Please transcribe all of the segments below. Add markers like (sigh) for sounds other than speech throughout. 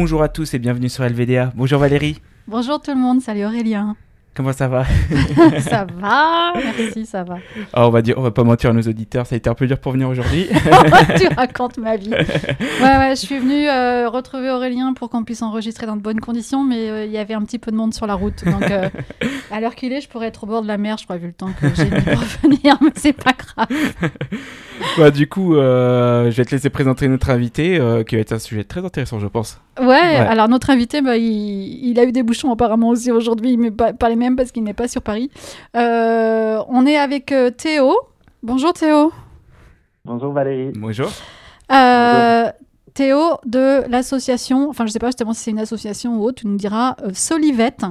Bonjour à tous et bienvenue sur LVDA. Bonjour Valérie. Bonjour tout le monde, salut Aurélien. Comment ça va? (laughs) Ça va, merci, ça va. Oh, on va dire, on va pas mentir à nos auditeurs, ça a été un peu dur pour venir aujourd'hui. (laughs) tu (laughs) racontes ma vie. Ouais, ouais, je suis venue euh, retrouver Aurélien pour qu'on puisse enregistrer dans de bonnes conditions, mais euh, il y avait un petit peu de monde sur la route. Donc, euh, à l'heure qu'il est, je pourrais être au bord de la mer, je crois, vu le temps que j'ai mis pour venir, mais c'est pas grave. Bah, du coup, je vais te laisser présenter notre invité, qui va être un sujet très intéressant, je pense. Ouais, alors notre invité, bah, il, il a eu des bouchons apparemment aussi aujourd'hui, mais pas, pas les mêmes parce qu'il n'est pas sur Paris. Euh, on est avec euh, Théo. Bonjour Théo. Bonjour Valérie. Bonjour. Euh, Théo de l'association, enfin je sais pas justement si c'est une association ou autre, tu nous diras euh, Solivette,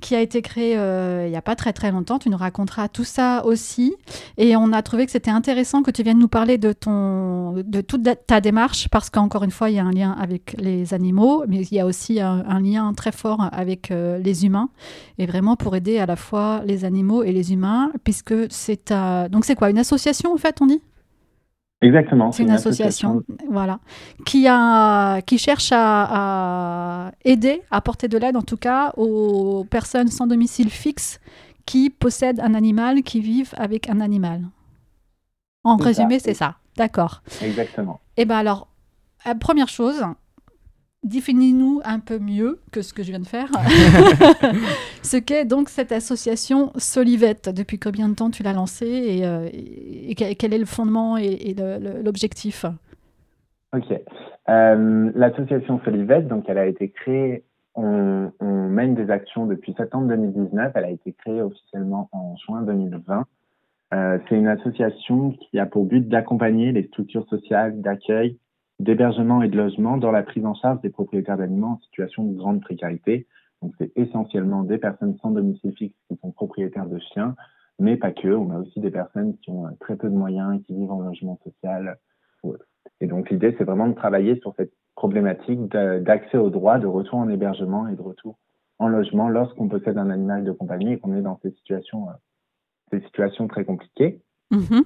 qui a été créée euh, il n'y a pas très très longtemps. Tu nous raconteras tout ça aussi. Et on a trouvé que c'était intéressant que tu viennes nous parler de, ton, de toute ta démarche, parce qu'encore une fois, il y a un lien avec les animaux, mais il y a aussi un, un lien très fort avec euh, les humains, et vraiment pour aider à la fois les animaux et les humains, puisque c'est... euh, donc c'est quoi, une association en fait, on dit? Exactement. c'est une, association, voilà, qui, a, qui cherche à, à aider, apporter de l'aide en tout cas aux personnes sans domicile fixe qui possèdent un animal, qui vivent avec un animal. En résumé, c'est ça. D'accord. Exactement. Et bien alors, euh, première chose, définis-nous un peu mieux que ce que je viens de faire, (laughs) ce qu'est donc cette association Solivette. Depuis combien de temps tu l'as lancée et, euh, et- et quel est le fondement et, l'objectif? Ok. Euh, L'association Solivette, donc elle a été créée, on, mène des actions depuis septembre 2019. Elle a été créée officiellement en juin 2020. Euh, c'est une association qui a pour but d'accompagner les structures sociales d'accueil, d'hébergement et de logement dans la prise en charge des propriétaires d'animaux en situation de grande précarité. Donc c'est essentiellement des personnes sans domicile fixe qui sont propriétaires de chiens, mais pas que. On a aussi des personnes qui ont euh, très peu de moyens, qui vivent en logement social. Et donc l'idée, c'est vraiment de travailler sur cette problématique d'a- d'accès aux droits, de retour en hébergement et de retour en logement lorsqu'on possède un animal de compagnie et qu'on est dans ces situations, euh, ces situations très compliquées. Mhm.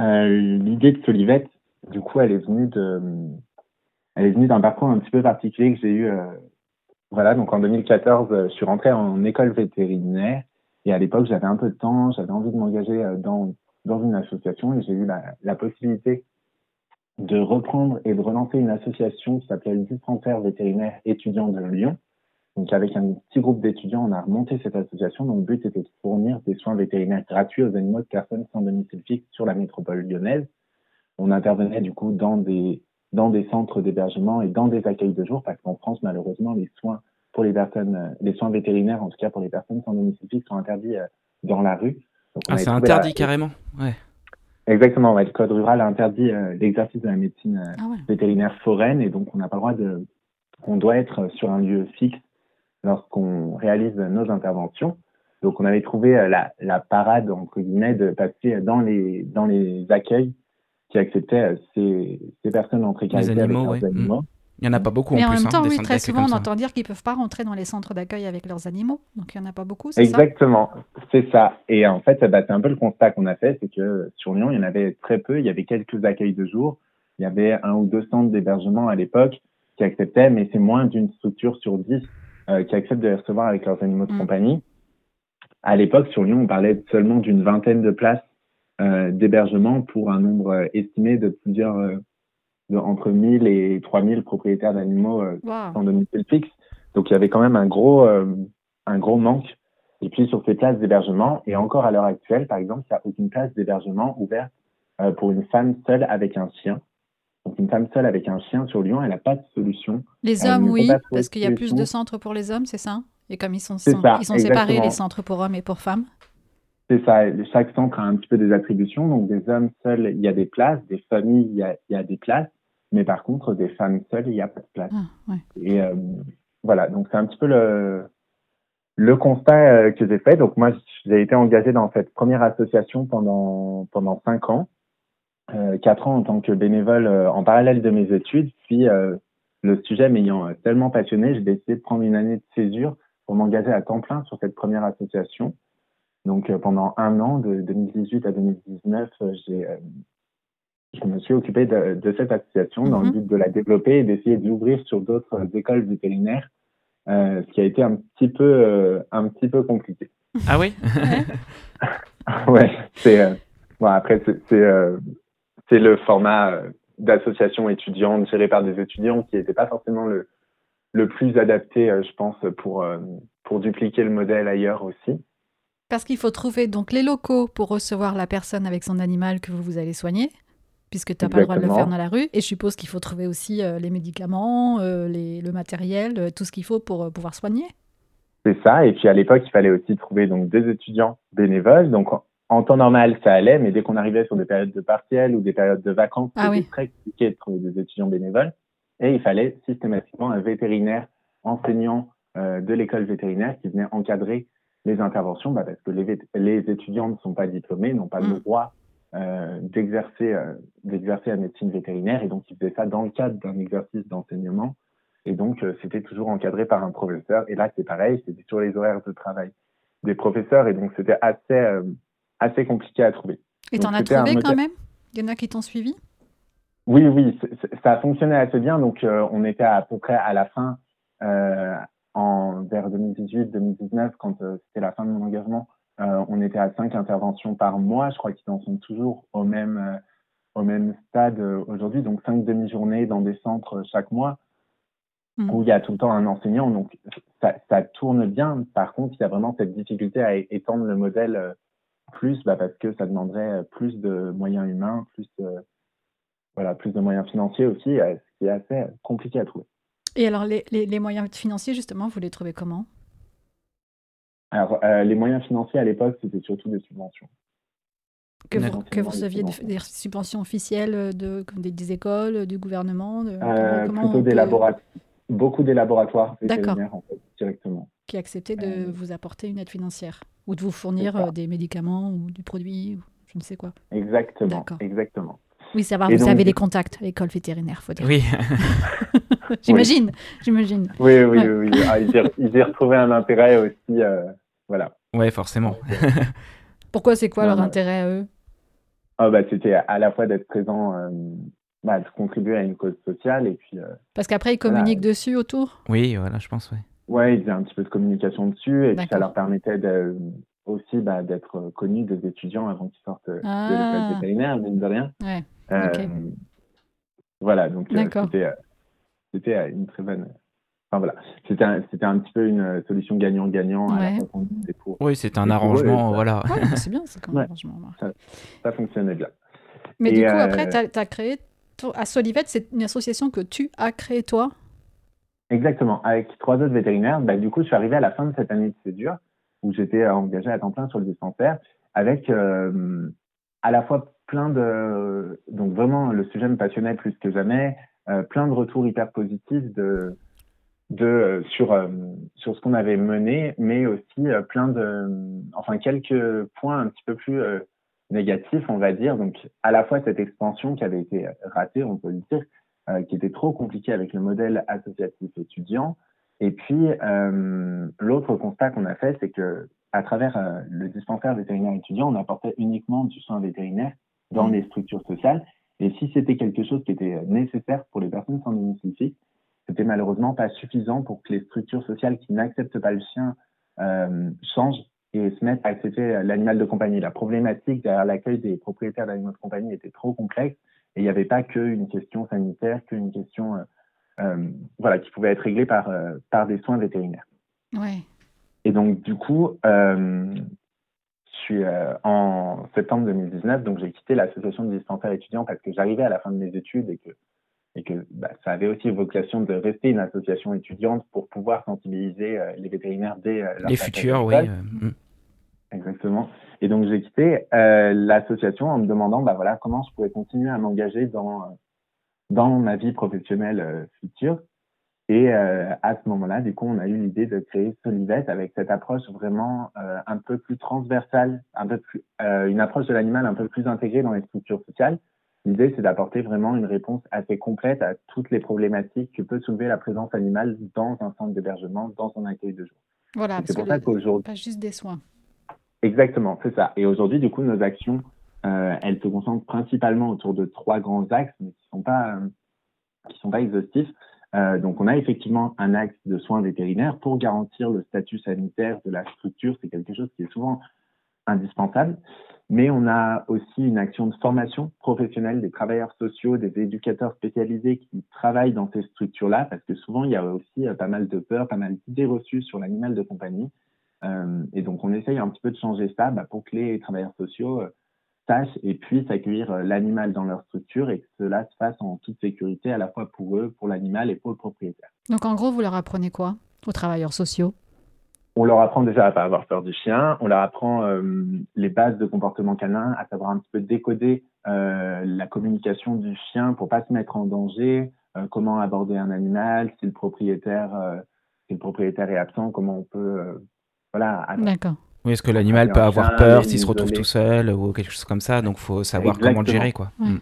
Euh, L'idée de Solivette, du coup, elle est venue de, elle est venue d'un parcours un petit peu particulier que j'ai eu. euh, voilà, donc en 2014, euh, je suis rentré en école vétérinaire et à l'époque, j'avais un peu de temps, j'avais envie de m'engager dans dans une association et j'ai eu la, la possibilité de reprendre et de relancer une association qui s'appelait le dispensaire vétérinaire étudiant de Lyon. Donc avec un petit groupe d'étudiants, on a remonté cette association. Donc le but était de fournir des soins vétérinaires gratuits aux animaux de personnes sans domicile fixe sur la métropole lyonnaise. On intervenait du coup dans des dans des centres d'hébergement et dans des accueils de jour parce qu'en France malheureusement les soins pour les personnes les soins vétérinaires en tout cas pour les personnes sans domicile fixe sont interdits euh, dans la rue. Donc, on Ah, c'est la- interdit carrément. Ouais. Exactement, ouais, le code rural interdit euh, l'exercice de la médecine euh, Ah ouais. vétérinaire foraine et donc on n'a pas le droit de, on doit être sur un lieu fixe lorsqu'on réalise nos interventions. Donc on avait trouvé euh, la, la parade entre guillemets de passer dans les dans les accueils qui acceptaient ces, ces personnes en précarité animaux, avec leurs ouais. animaux. Il n'y en a pas beaucoup Mais en en plus. même hein, temps, oui, centres très souvent, on entend dire qu'ils peuvent pas rentrer dans les centres d'accueil avec leurs animaux. Donc, il n'y en a pas beaucoup, c'est ça? Exactement, c'est ça. Et en fait, bah, c'est un peu le constat qu'on a fait, c'est que sur Lyon, il y en avait très peu. Il y avait quelques accueils de jour. Il y avait un ou deux centres d'hébergement à l'époque qui acceptaient, mais c'est moins d'une structure sur dix euh, qui acceptent de les recevoir avec leurs animaux de Mm. compagnie. À l'époque, sur Lyon, on parlait seulement d'une vingtaine de places euh, d'hébergement pour un nombre euh, estimé de plusieurs, euh, de, entre 1000 et 3000 propriétaires d'animaux euh, Waouh. sans domicile fixe. Donc il y avait quand même un gros, euh, un gros manque. Et puis sur ces places d'hébergement, et encore à l'heure actuelle, par exemple, il n'y a aucune place d'hébergement ouverte euh, pour une femme seule avec un chien. Donc une femme seule avec un chien sur Lyon, elle n'a pas de solution. Les Elle hommes, oui, parce qu'il y a plus de centres pour les hommes, c'est ça? Et comme ils sont, C'est sont- ça, ils sont séparés, les centres pour hommes et pour femmes? C'est ça, chaque centre a un petit peu des attributions. Donc des hommes seuls, il y a des places, des familles, il y a, il y a des places. Mais par contre, des femmes seules, il n'y a pas de place. Ah, ouais. Et euh, voilà, donc c'est un petit peu le, le constat euh, que j'ai fait. Donc moi, j'ai été engagé dans cette première association pendant pendant cinq ans, euh, quatre ans en tant que bénévole euh, en parallèle de mes études. Puis euh, le sujet m'ayant euh, tellement passionné, j'ai décidé de prendre une année de césure pour m'engager à temps plein sur cette première association. Donc euh, pendant un an, de 2018 à 2019, euh, j'ai euh, je me suis occupé de, cette association dans le mhm. but de la développer et d'essayer de l'ouvrir sur d'autres écoles vétérinaires, ce qui a été un petit peu, un petit peu compliqué. Ah oui? (laughs) Ouais, c'est bon après c'est c'est le format d'association étudiante gérée par des étudiants qui n'était pas forcément le le plus adapté, je pense, pour pour dupliquer le modèle ailleurs aussi. Parce qu'il faut trouver donc les locaux pour recevoir la personne avec son animal que vous, vous allez soigner, puisque tu n'as pas le droit de le faire dans la rue. Et je suppose qu'il faut trouver aussi euh, les médicaments, euh, le matériel, euh, tout ce qu'il faut pour pouvoir soigner. C'est ça. Et puis à l'époque, il fallait aussi trouver donc des étudiants bénévoles. Donc en temps normal, ça allait, mais dès qu'on arrivait sur des périodes de partiels ou des périodes de vacances, ah c'était très compliqué de trouver des étudiants bénévoles. Et il fallait systématiquement un vétérinaire enseignant de l'école vétérinaire qui venait encadrer les interventions, bah, parce que les, les, étudiants ne sont pas diplômés, n'ont pas le mm. droit euh, d'exercer euh, d'exercer la médecine vétérinaire, et donc ils faisaient ça dans le cadre d'un exercice d'enseignement, et donc euh, c'était toujours encadré par un professeur. Et là, c'est pareil, c'était sur les horaires de travail des professeurs, et donc c'était assez assez compliqué à trouver. Et t'en as trouvé quand même? Il y en a qui t'ont suivi? Oui, oui, ça a fonctionné assez bien. Donc on était à peu près à la fin en, vers 2018-2019, quand euh, c'était la fin de mon engagement, euh, on était à cinq interventions par mois. Je crois qu'ils en sont toujours au même, euh, au même stade aujourd'hui. Donc, cinq demi-journées dans des centres chaque mois mmh. où il y a tout le temps un enseignant. Donc, ça, ça, tourne bien. Par contre, il y a vraiment cette difficulté à étendre le modèle plus bah, parce que ça demanderait plus de moyens humains, plus de, voilà, plus de moyens financiers aussi, ce qui est assez compliqué à trouver. Et alors, les, les, moyens financiers, justement, vous les trouvez comment? Alors, euh, les moyens financiers à l'époque, c'était surtout des subventions. Que vous, que vous receviez des, subventions officielles de, des, écoles, du gouvernement de, euh, Plutôt des laboratoires. Beaucoup des laboratoires vétérinaires, en fait, directement. Qui acceptaient de euh, vous apporter une aide financière ou de vous fournir des médicaments ou du produit, ou je ne sais quoi. Exactement. Exactement. Oui, ça va, vous avez les contacts à l'école vétérinaire, faut dire. Oui. (laughs) j'imagine, j'imagine. Oui, oui, oui. Ah, ils, y, retrouvaient un intérêt aussi, euh, voilà. Oui, forcément. (laughs) Pourquoi, c'est quoi leur intérêt à eux? Ah, bah, C'était à la fois d'être présent, euh, bah, de contribuer à une cause sociale et puis... Euh, Parce qu'après, ils communiquent dessus autour? Oui, voilà, je pense, oui. Oui, ils faisaient un petit peu de communication dessus et puis ça leur permettait de, aussi bah, d'être connus des étudiants avant qu'ils sortent de l'école ah. vétérinaire, mine de rien. Ouais. Voilà, donc c'était c'était une très bonne. Enfin voilà, c'était un, c'était un petit peu une solution gagnant-gagnant. Oui, c'est un arrangement, voilà. c'est bien, c'est un arrangement. Ça, fonctionnait bien. Mais du coup, après, tu as, créé, à Solivette, c'est une association que tu as créée toi? Exactement, avec trois autres vétérinaires. Bah, du coup, je suis arrivé à la fin de cette année de césure, où j'étais engagé à temps plein sur le dispensaire, avec euh, à la fois plein de... Donc vraiment, le sujet me passionnait plus que jamais. Euh, plein de retours hyper positifs de, de euh, sur euh, sur ce qu'on avait mené, mais aussi plein de, enfin quelques points un petit peu plus négatifs, on va dire. Donc à la fois cette expansion qui avait été ratée, on peut le dire, qui était trop compliquée avec le modèle associatif étudiant. Et puis l'autre constat qu'on a fait, c'est que à travers le dispensaire vétérinaire étudiant, on apportait uniquement du soin vétérinaire dans mmh. les structures sociales et si c'était quelque chose qui était nécessaire pour les personnes sans domicile fixe, c'était malheureusement pas suffisant pour que les structures sociales qui n'acceptent pas le chien euh, changent et se mettent à accepter l'animal de compagnie. La problématique derrière l'accueil des propriétaires d'animaux de compagnie était trop complexe et il n'y avait pas qu'une question sanitaire, qu'une question euh, euh, voilà, qui pouvait être réglée par, par des soins vétérinaires. Ouais. Et donc, du coup, euh, suis euh, en septembre 2019, donc j'ai quitté l'association de dispensaires étudiants parce que j'arrivais à la fin de mes études et que, et que bah, ça avait aussi vocation de rester une association étudiante pour pouvoir sensibiliser euh, les vétérinaires dès euh, les futurs, oui. Mm. Exactement. Et donc j'ai quitté l'association en me demandant, bah voilà, comment je pouvais continuer à m'engager dans dans ma vie professionnelle future. Et euh, à ce moment-là, du coup, on a eu l'idée de créer Solivette avec cette approche vraiment euh, un peu plus transversale, un peu plus, euh, une approche de l'animal un peu plus intégrée dans les structures sociales. L'idée, c'est d'apporter vraiment une réponse assez complète à toutes les problématiques que peut soulever la présence animale dans un centre d'hébergement, dans un accueil de jour. Voilà, c'est pour ça qu'aujourd'hui. Pas juste des soins. Exactement, c'est ça. Et aujourd'hui, du coup, nos actions elle se concentre principalement autour de trois grands axes, mais qui sont pas qui sont pas exhaustifs. Donc, on a effectivement un axe de soins vétérinaires pour garantir le statut sanitaire de la structure. C'est quelque chose qui est souvent indispensable. Mais on a aussi une action de formation professionnelle des travailleurs sociaux, des éducateurs spécialisés qui travaillent dans ces structures-là, parce que souvent, il y a aussi euh, pas mal de peurs, pas mal d'idées reçues sur l'animal de compagnie. Euh, et donc, on essaye un petit peu de changer ça bah, pour que les travailleurs sociaux euh, et puissent accueillir l'animal dans leur structure et que cela se fasse en toute sécurité, à la fois pour eux, pour l'animal et pour le propriétaire. Donc, en gros, vous leur apprenez quoi aux travailleurs sociaux? On leur apprend déjà à pas avoir peur du chien, on leur apprend euh, les bases de comportement canin, à savoir un petit peu décoder euh, la communication du chien pour pas se mettre en danger, euh, comment aborder un animal, si le propriétaire, si le propriétaire est absent, comment on peut, voilà. D'accord. Oui, est-ce que l'animal peut avoir peur s'il se retrouve tout seul ou quelque chose comme ça, donc faut savoir comment le gérer, quoi. Mm.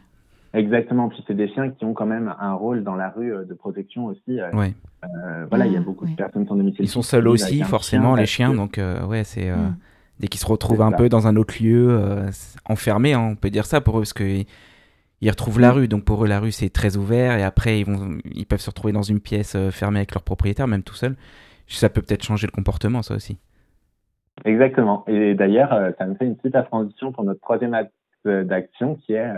Exactement. Puis c'est des chiens qui ont quand même un rôle dans la rue euh, de protection aussi. Euh, oui. Euh, voilà, il y a beaucoup de personnes sans domicile. Ils sont seuls aussi, forcément, les chiens. Donc, ouais, c'est. Mm. Dès qu'ils se retrouvent un peu dans un autre lieu, enfermés, hein, on peut dire ça pour eux, parce qu'ils ils retrouvent la mm. rue. Donc pour eux, la rue, c'est très ouvert. Et après, ils, vont, ils peuvent se retrouver dans une pièce fermée avec leur propriétaire, même tout seul. Ça peut peut-être changer le comportement, ça aussi. Exactement. Et d'ailleurs, ça me fait une super transition pour notre troisième axe d'action qui est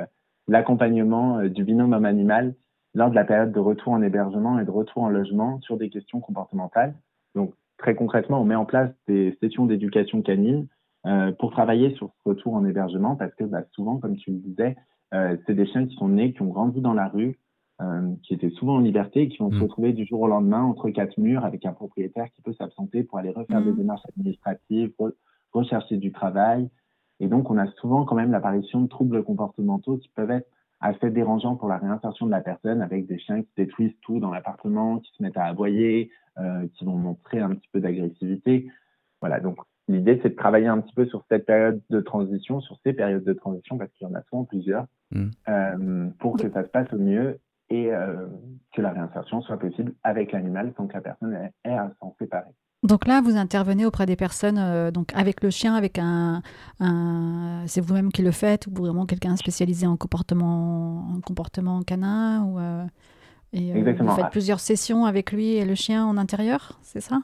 l'accompagnement euh, du binôme homme-animal lors de la période de retour en hébergement et de retour en logement sur des questions comportementales. Donc, très concrètement, on met en place des sessions d'éducation canine euh, pour travailler sur ce retour en hébergement parce que bah, souvent, comme tu le disais, euh, c'est des chiens qui sont nés, qui ont grandi dans la rue, euh, qui étaient souvent en liberté et qui vont se mmh. retrouver du jour au lendemain entre quatre murs avec un propriétaire qui peut s'absenter pour aller refaire des mmh. démarches administratives, rechercher du travail, et donc, on a souvent quand même l'apparition de troubles comportementaux qui peuvent être assez dérangeants pour la réinsertion de la personne, avec des chiens qui détruisent tout dans l'appartement, qui se mettent à aboyer, euh, qui vont montrer un petit peu d'agressivité. Voilà, donc l'idée, c'est de travailler un petit peu sur cette période de transition, sur ces périodes de transition, parce qu'il y en a souvent plusieurs, mmh. euh, pour que ça se passe au mieux et euh, que la réinsertion soit possible avec l'animal sans que la personne ait à s'en séparer. Donc là, vous intervenez auprès des personnes, euh, donc avec le chien, avec un, c'est vous-même qui le faites, ou vraiment quelqu'un spécialisé en comportement, en comportement canin, ou euh, et, euh, vous faites plusieurs sessions avec lui et le chien en intérieur, c'est ça?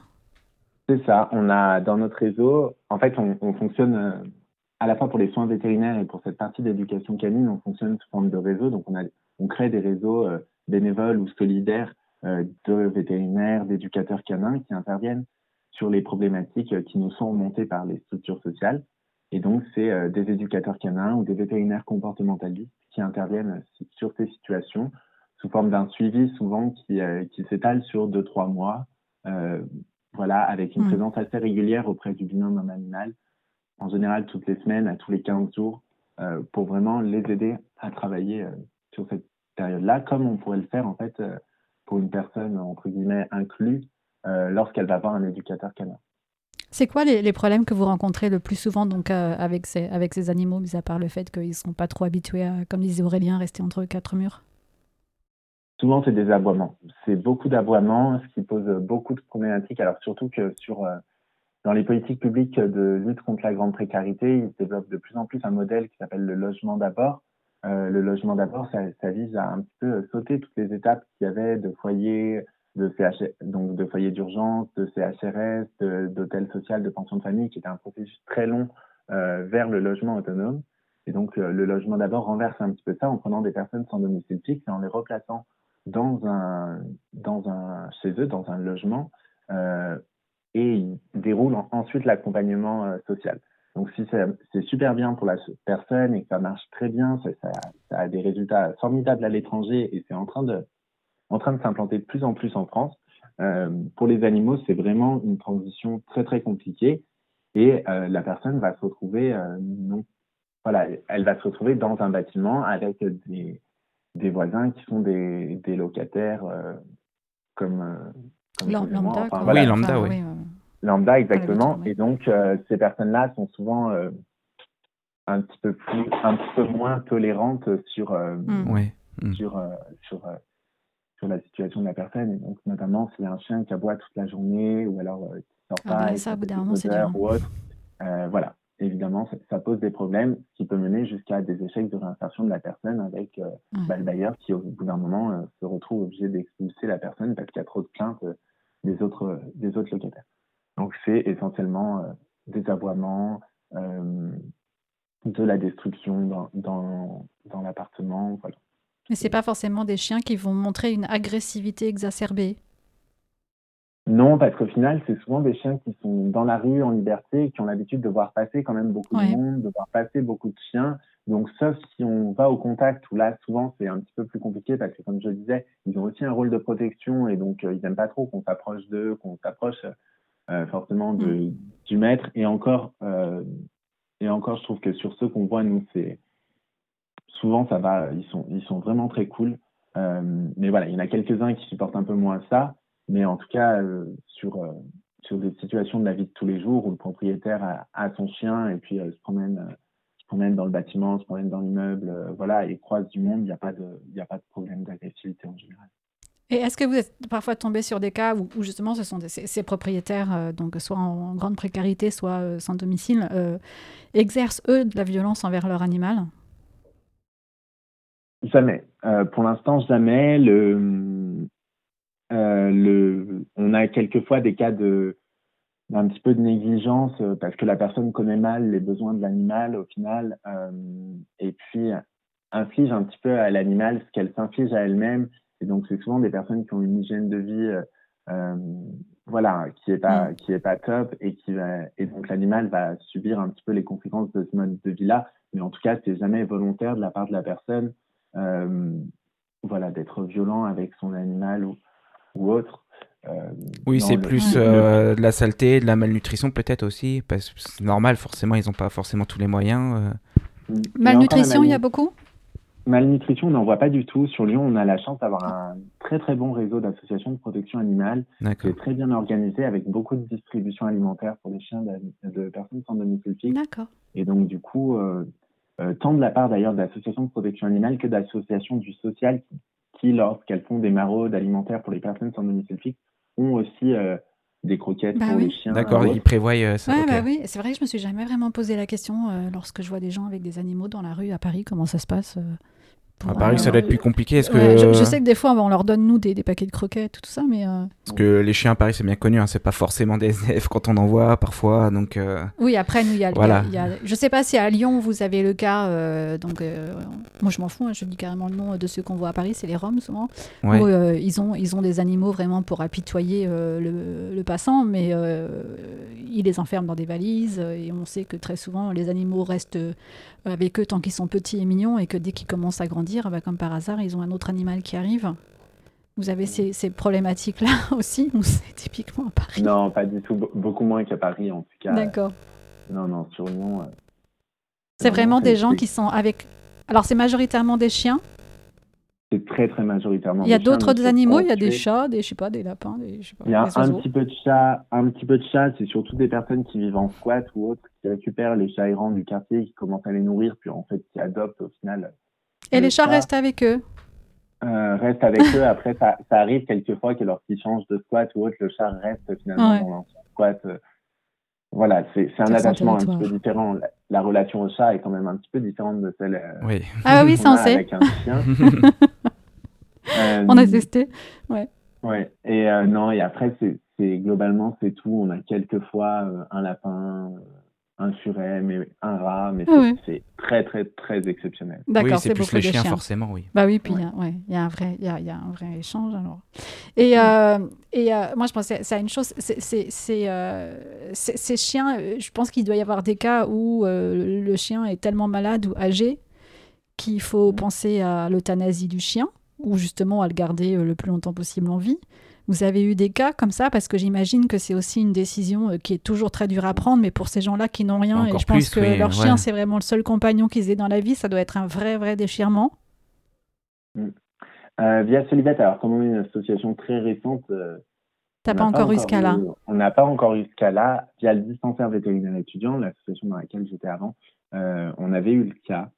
C'est ça. On a dans notre réseau, en fait, on, fonctionne à la fois pour les soins vétérinaires et pour cette partie d'éducation canine, on fonctionne sous forme de réseau. Donc on a, on crée des réseaux bénévoles ou solidaires de vétérinaires, d'éducateurs canins qui interviennent sur les problématiques qui nous sont montées par les structures sociales. Et donc, c'est euh, des éducateurs canins ou des vétérinaires comportementalistes qui interviennent sur ces situations sous forme d'un suivi souvent qui, euh, qui s'étale sur deux, trois mois, euh, voilà, avec une mmh. présence assez régulière auprès du binôme homme-animal, en général toutes les semaines, à tous les 15 jours, euh, pour vraiment les aider à travailler sur cette période-là, comme on pourrait le faire en fait pour une personne, entre guillemets, inclue euh, lorsqu'elle va voir un éducateur canin. C'est quoi les, problèmes que vous rencontrez le plus souvent donc, euh, avec, ces, avec ces animaux, mis à part le fait qu'ils ne sont pas trop habitués à, comme disait Aurélien, rester entre quatre murs? Souvent, c'est des aboiements. C'est beaucoup d'aboiements, ce qui pose beaucoup de problématiques. Alors, surtout que sur, euh, dans les politiques publiques de lutte contre la grande précarité, il se développe de plus en plus un modèle qui s'appelle le logement d'abord. Le logement d'abord, ça, ça, vise à un petit peu sauter toutes les étapes qu'il y avait de foyer, de CH, donc de foyers d'urgence, de CHRS, d'hôtel social, de pension de famille, qui était un processus très long euh, vers le logement autonome. Et donc euh, le logement d'abord renverse un petit peu ça en prenant des personnes sans domicile fixe et en les replaçant dans un, dans un, chez eux, dans un logement, euh, et ils déroulent ensuite l'accompagnement euh, social. Donc si c'est super bien pour la personne et que ça marche très bien, ça, ça, ça a des résultats formidables à l'étranger et c'est en train de en train de s'implanter de plus en plus en France. Euh, pour les animaux, c'est vraiment une transition très très compliquée et euh, la personne va se retrouver euh, non, voilà, elle va se retrouver dans un bâtiment avec des, des voisins qui sont des, des locataires comme, comme lambda, oui, lambda, oui. Lambda, exactement. Et donc, ces personnes-là sont souvent un petit peu plus, un petit peu moins tolérantes sur, mm. sur, sur la situation de la personne. Et donc, notamment, s'il y a un chien qui aboie toute la journée ou alors euh, qui sort ah pas, bah, ça, au bout d'un moment. Ou autre, euh, voilà. évidemment, ça, pose des problèmes qui peut mener jusqu'à des échecs de réinsertion de la personne avec bah, le bailleur qui, au bout d'un moment, se retrouve obligé d'expulser la personne parce qu'il y a trop de plaintes des, autres, des autres locataires. Donc, c'est essentiellement des aboiements, de la destruction dans, dans, dans l'appartement. Voilà. Mais c'est pas forcément des chiens qui vont montrer une agressivité exacerbée? Non, parce qu'au final, c'est souvent des chiens qui sont dans la rue en liberté, qui ont l'habitude de voir passer quand même beaucoup de monde, de voir passer beaucoup de chiens. Donc, sauf si on va au contact, où là, souvent, c'est un petit peu plus compliqué parce que, comme je disais, ils ont aussi un rôle de protection et donc, euh, ils n'aiment pas trop qu'on s'approche d'eux, qu'on s'approche euh, fortement de, mm. du maître. Et encore, euh, et encore, je trouve que sur ceux qu'on voit, nous, c'est souvent ça va, ils sont, ils sont vraiment très cool. Euh, mais voilà, il y en a quelques-uns qui supportent un peu moins ça. Mais en tout cas, euh, sur, euh, sur des situations de la vie de tous les jours où le propriétaire a, son chien et puis se, promène, se promène dans le bâtiment, se promène dans l'immeuble, voilà, et croise du monde, il n'y a, pas de, a pas de problème d'agressivité en général. Et est-ce que vous êtes parfois tombé sur des cas où, justement ce sont ces, propriétaires, donc soit en, grande précarité, soit sans domicile, exercent eux de la violence envers leur animal? Jamais. Euh, pour l'instant, jamais. Le, euh, on a quelquefois des cas de d'un petit peu de négligence euh, parce que la personne connaît mal les besoins de l'animal au final euh, et puis inflige un petit peu à l'animal ce qu'elle s'inflige à elle-même et donc c'est souvent des personnes qui ont une hygiène de vie euh, voilà qui est pas mm. qui est pas top et qui va, et donc l'animal va subir un petit peu les conséquences de ce mode de vie là mais en tout cas c'est jamais volontaire de la part de la personne euh, voilà, d'être violent avec son animal ou, ou autre. Euh, oui, c'est plus euh, de la saleté, de la malnutrition peut-être aussi, parce que c'est normal, forcément, ils n'ont pas forcément tous les moyens. Mm. Malnutrition, il y a beaucoup? Malnutrition, on n'en voit pas du tout. Sur Lyon, on a la chance d'avoir un très très bon réseau d'associations de protection animale qui est très bien organisé avec beaucoup de distribution alimentaire pour les chiens de, personnes sans domicile fixe. D'accord. Et donc, du coup, euh, tant de la part d'ailleurs d'associations de protection animale que d'associations du social qui, lorsqu'elles font des maraudes alimentaires pour les personnes sans domicile fixe, ont aussi euh, des croquettes bah pour les chiens. D'accord, ils prévoient euh, ça. bah oui, c'est vrai que je me suis jamais vraiment posé la question lorsque je vois des gens avec des animaux dans la rue à Paris, comment ça se passe à Paris, ça doit être plus compliqué. Est-ce que... je, sais que des fois, on leur donne, nous, des, paquets de croquettes, tout ça, mais... Euh, Parce que les chiens à Paris, c'est bien connu, hein, c'est pas forcément des (laughs) SDF quand on en voit, parfois, donc... Euh, oui, après, nous, il y a... Voilà. Y a, je sais pas si à Lyon, vous avez le cas, euh, donc... moi, je m'en fous, hein, je dis carrément le nom de ceux qu'on voit à Paris, c'est les Roms, souvent, où ils, ont, ils ont des animaux vraiment pour apitoyer le, le, passant, mais ils les enferment dans des valises, et on sait que très souvent, les animaux restent avec eux tant qu'ils sont petits et mignons, et que dès qu'ils commencent à grandir, bah, comme par hasard, ils ont un autre animal qui arrive. Vous avez ces, ces problématiques-là (laughs) aussi ou c'est typiquement à Paris Non, pas du tout. Beaucoup moins qu'à Paris, en tout cas. D'accord. Non, non, sur Lyon. Euh, c'est vraiment des gens qui sont avec. Alors, c'est majoritairement des chiens C'est très, très majoritairement. Il y a d'autres animaux Il y a des chats, des, je sais pas, des lapins des, je sais pas, Il y a un petit peu de chats. Un petit peu de chats, c'est surtout des personnes qui vivent en squat ou autres, qui récupèrent les chats errants du quartier, qui commencent à les nourrir, puis en fait, qui adoptent au final et les chats restent avec eux euh, Restent avec eux. Après, ça, ça, arrive quelquefois que lorsqu'ils changent de squat ou autre, le chat reste finalement dans l'ancien squat. Euh. voilà, c'est un attachement un petit peu différent. La, relation au chat est quand même un petit peu différente de celle euh, oui. ah oui, avec un chien. (laughs) on a testé, ouais. Ouais. Et non, et après, c'est globalement, c'est tout. On a quelquefois un lapin, un furet, mais un rat, mais c'est très, très, très exceptionnel. D'accord, c'est plus les chiens, forcément, oui. Bah oui, puis il ouais. y, a un vrai, y a, y a un vrai échange, alors. Et, euh, et euh, moi, je pensais c'est une chose, c'est euh, ces chiens, je pense qu'il doit y avoir des cas où le chien est tellement malade ou âgé qu'il faut penser à l'euthanasie du chien, ou justement à le garder le plus longtemps possible en vie. Vous avez eu des cas comme ça parce que j'imagine que c'est aussi une décision euh, qui est toujours très dure à prendre, mais pour ces gens-là qui n'ont rien, et je pense que leur chien c'est vraiment le seul compagnon qu'ils aient dans la vie, ça doit être un vrai vrai déchirement. Mm. Euh, via Solivet, alors comme on est une association très récente, euh, T'as pas, encore eu ce cas-là On n'a pas encore eu ce cas-là. Via le dispensaire vétérinaire étudiant, l'association dans laquelle j'étais avant, on avait eu le cas.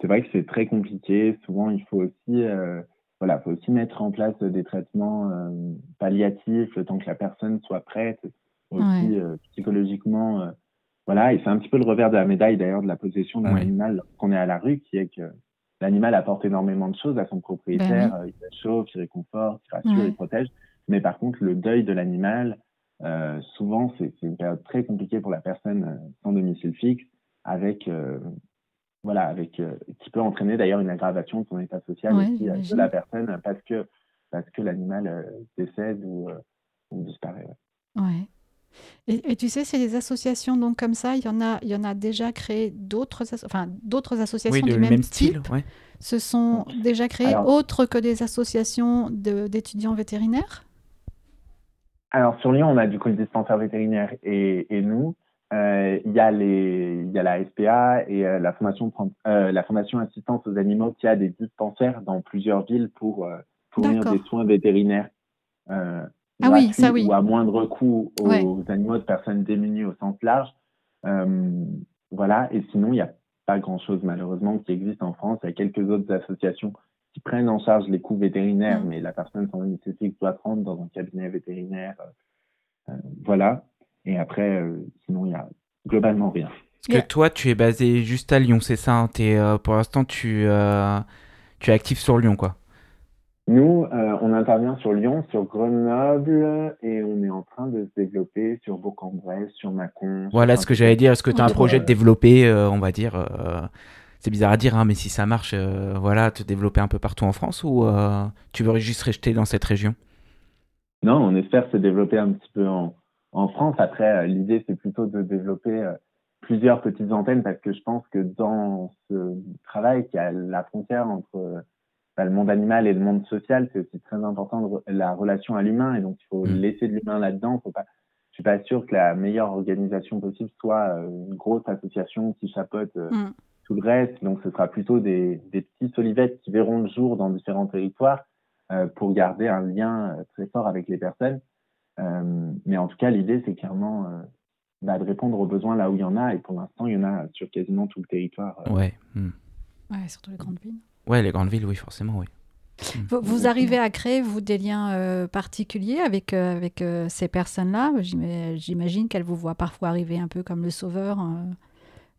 C'est vrai que c'est très compliqué. Souvent, il faut aussi voilà, faut aussi mettre en place des traitements euh, palliatifs le temps que la personne soit prête, aussi euh, psychologiquement. Euh, voilà, et c'est un petit peu le revers de la médaille d'ailleurs de la possession d'un animal qu'on est à la rue, qui est que l'animal apporte énormément de choses à son propriétaire. Ben il chauffe, il réconforte, il rassure, il protège. Mais par contre, le deuil de l'animal, euh, souvent, c'est une période très compliquée pour la personne euh, sans domicile fixe, avec euh, voilà, avec euh, qui peut entraîner d'ailleurs une aggravation de son état social aussi euh, de la personne parce que parce que l'animal décède ou, ou disparaît. Ouais. Et, tu sais, c'est des associations donc comme ça. Il y en a, il y en a déjà créé d'autres, enfin d'autres associations du même, style. Type, Se sont déjà créées autres que des associations d'étudiants vétérinaires? Alors sur Lyon, on a du coup le dispensaire vétérinaire et, et nous. Euh, il y a les, il y a la SPA et euh, la fondation, euh, la fondation assistance aux animaux qui a des dispensaires dans plusieurs villes pour fournir des soins vétérinaires ah oui, ça oui. ou à moindre coût aux animaux de personnes démunies au sens large. voilà. Et sinon, il n'y a pas grand-chose malheureusement qui existe en France. Il y a quelques autres associations qui prennent en charge les coûts vétérinaires, mm. mais la personne sans nécessité doit se rendre dans un cabinet vétérinaire. voilà. Et après, euh, sinon, il y a globalement rien. Parce que toi, tu es basé juste à Lyon, c'est ça hein es, euh, Pour l'instant, tu, euh, tu es actif sur Lyon, quoi. Nous, on intervient sur Lyon, sur Grenoble, et on est en train de se développer sur Bourg-en-Bresse, sur Mâcon. Voilà ce que j'allais dire. Est-ce que tu as un projet de développer, on va dire, c'est bizarre à dire, hein, mais si ça marche, voilà, te développer un peu partout en France, ou tu veux juste rester dans cette région? Non, on espère se développer un petit peu en, en France. Après, euh, l'idée, c'est plutôt de développer euh, plusieurs petites antennes parce que je pense que dans ce travail, qui a la frontière entre bah, le monde animal et le monde social, c'est aussi très important la relation à l'humain et donc il faut mmh. laisser de l'humain là-dedans. Faut pas, je suis pas sûr que la meilleure organisation possible soit euh, une grosse association qui chapeaute mmh. tout le reste. Donc ce sera plutôt des, des petits solivettes qui verront le jour dans différents territoires pour garder un lien très fort avec les personnes. Euh, mais en tout cas, l'idée, c'est clairement euh, bah, de répondre aux besoins là où il y en a. Et pour l'instant, il y en a sur quasiment tout le territoire. Euh. Ouais. Hmm. Ouais, surtout les grandes villes. Ouais, les grandes villes, oui, forcément, oui. Hmm. Vous, arrivez à créer, vous, des liens particuliers avec, avec ces personnes-là? J'imagine qu'elles vous voient parfois arriver un peu comme le sauveur,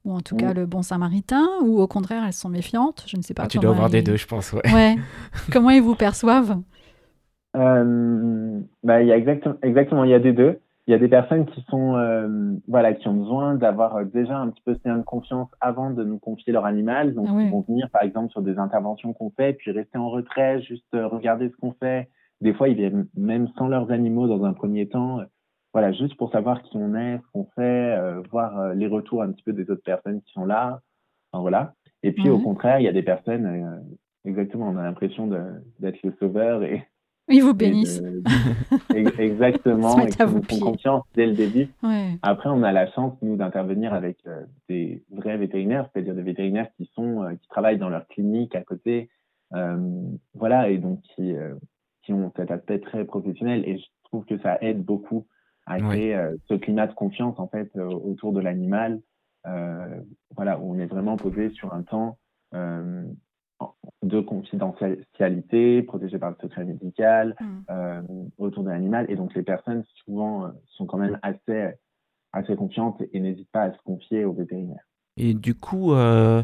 ou en tout cas le bon samaritain, ou au contraire, elles sont méfiantes Je ne sais pas. Ah, tu dois avoir des deux, je pense, ouais. ouais. (laughs) comment ils vous perçoivent? Euh, bah, il y a exactement, exactement, il y a des deux. Il y a des personnes qui sont, euh, voilà, qui ont besoin d'avoir euh, déjà un petit peu de confiance avant de nous confier leur animal. Donc, ah ils vont venir, par exemple, sur des interventions qu'on fait, puis rester en retrait, juste euh, regarder ce qu'on fait. Des fois, ils viennent même sans leurs animaux dans un premier temps. voilà, juste pour savoir qui on est, ce qu'on fait, voir les retours un petit peu des autres personnes qui sont là. Enfin, voilà. Et puis, au contraire, il y a des personnes, exactement, on a l'impression d'être le sauveur et ils vous bénissent. (laughs) exactement. et vous font confiance dès le début. Après, on a la chance, nous, d'intervenir avec euh, des vrais vétérinaires, c'est-à-dire des vétérinaires qui sont, euh, qui travaillent dans leur clinique à côté. Euh, voilà, et donc qui, qui ont cet aspect très professionnel. Et je trouve que ça aide beaucoup à créer ce climat de confiance, en fait, autour de l'animal. voilà, où on est vraiment posé sur un temps de confidentialité, protégée par le secret médical, mm. euh, autour de l'animal. Et donc, les personnes, souvent, euh, sont quand même assez, assez confiantes et, n'hésitent pas à se confier aux vétérinaires. Et du coup, euh,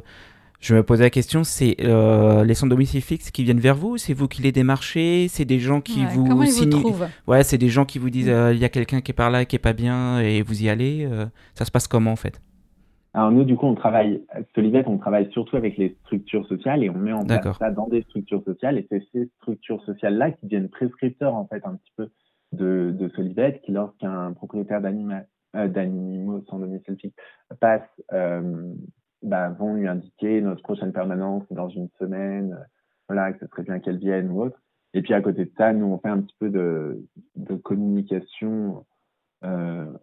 je me posais la question, c'est les sans domicile fixe qui viennent vers vous C'est vous qui les démarchez C'est des gens qui vous comment signent... vous Ouais, c'est des gens qui vous disent, mm. il y a quelqu'un qui est par là, qui est pas bien, et vous y allez. ça se passe comment, en fait? Alors nous, du coup, on travaille, Solivet, on travaille surtout avec les structures sociales et on met en place ça dans des structures sociales. Et c'est ces structures sociales-là qui deviennent prescripteurs, en fait, un petit peu de, de Solivet, qui, lorsqu'un propriétaire euh, d'animaux sans domicile fixe passe, euh, bah, vont lui indiquer notre prochaine permanence dans une semaine, euh, voilà, que ce serait bien qu'elle vienne ou autre. Et puis à côté de ça, nous, on fait un petit peu de, de communication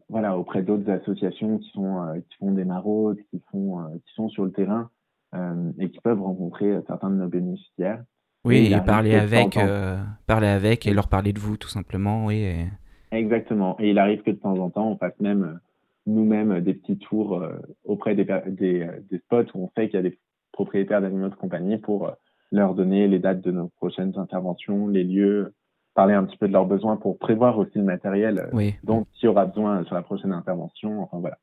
voilà, auprès d'autres associations qui sont euh, qui font des maraudes, qui font euh, qui sont sur le terrain et qui peuvent rencontrer certains de nos bénéficiaires. Oui, et, parler avec, parler avec et leur parler de vous tout simplement, oui. Exactement. Et il arrive que de temps en temps, on fasse même nous-mêmes des petits tours auprès des, des, des, spots où on fait qu'il y a des propriétaires d'animaux de compagnie pour leur donner les dates de nos prochaines interventions, les lieux, parler un petit peu de leurs besoins pour prévoir aussi le matériel euh, dont il y aura besoin sur la prochaine intervention. Enfin voilà.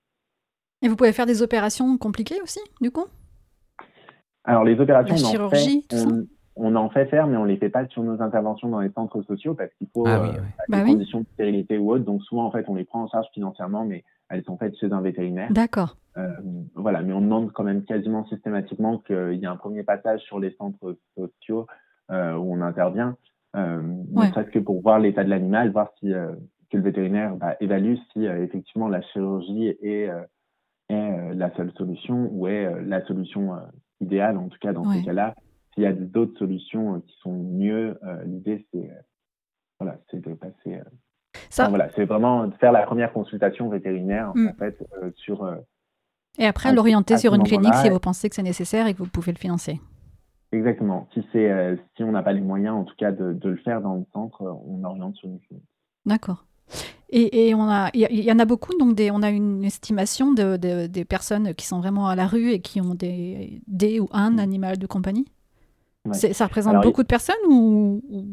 Et vous pouvez faire des opérations compliquées aussi, du coup? Alors, les opérations, La chirurgie, en fait, on, on, en fait faire, mais on ne les fait pas sur nos interventions dans les centres sociaux parce qu'il faut ah, oui, euh, oui. Bah des oui. conditions de stérilité ou autres. Donc, souvent, en fait, on les prend en charge financièrement, mais elles sont faites chez un vétérinaire. D'accord. Euh, voilà, mais on demande quand même quasiment systématiquement qu'il y ait un premier passage sur les centres sociaux euh, où on intervient, euh, Ouais. ne serait-ce que pour voir l'état de l'animal, voir si euh, que le vétérinaire bah, évalue si euh, effectivement la chirurgie est, euh, est la seule solution ou est la solution idéale, en tout cas dans Ouais. ces cas-là. S'il y a d'autres solutions qui sont mieux, l'idée c'est voilà, c'est de passer. Ça, enfin, voilà, c'est vraiment de faire la première consultation vétérinaire Mm. en fait sur Et après, l'orienter sur une clinique si vous pensez que c'est nécessaire et que vous pouvez le financer. Exactement. Si c'est euh, si on n'a pas les moyens, en tout cas, de, de le faire dans le centre, euh, on oriente sur une clinique. D'accord. Et, et on a, il y, en a beaucoup, donc des, on a une estimation de, de- des personnes qui sont vraiment à la rue et qui ont des, des ou un animal de compagnie? Ouais. Ça représente Alors, beaucoup de personnes ou, ou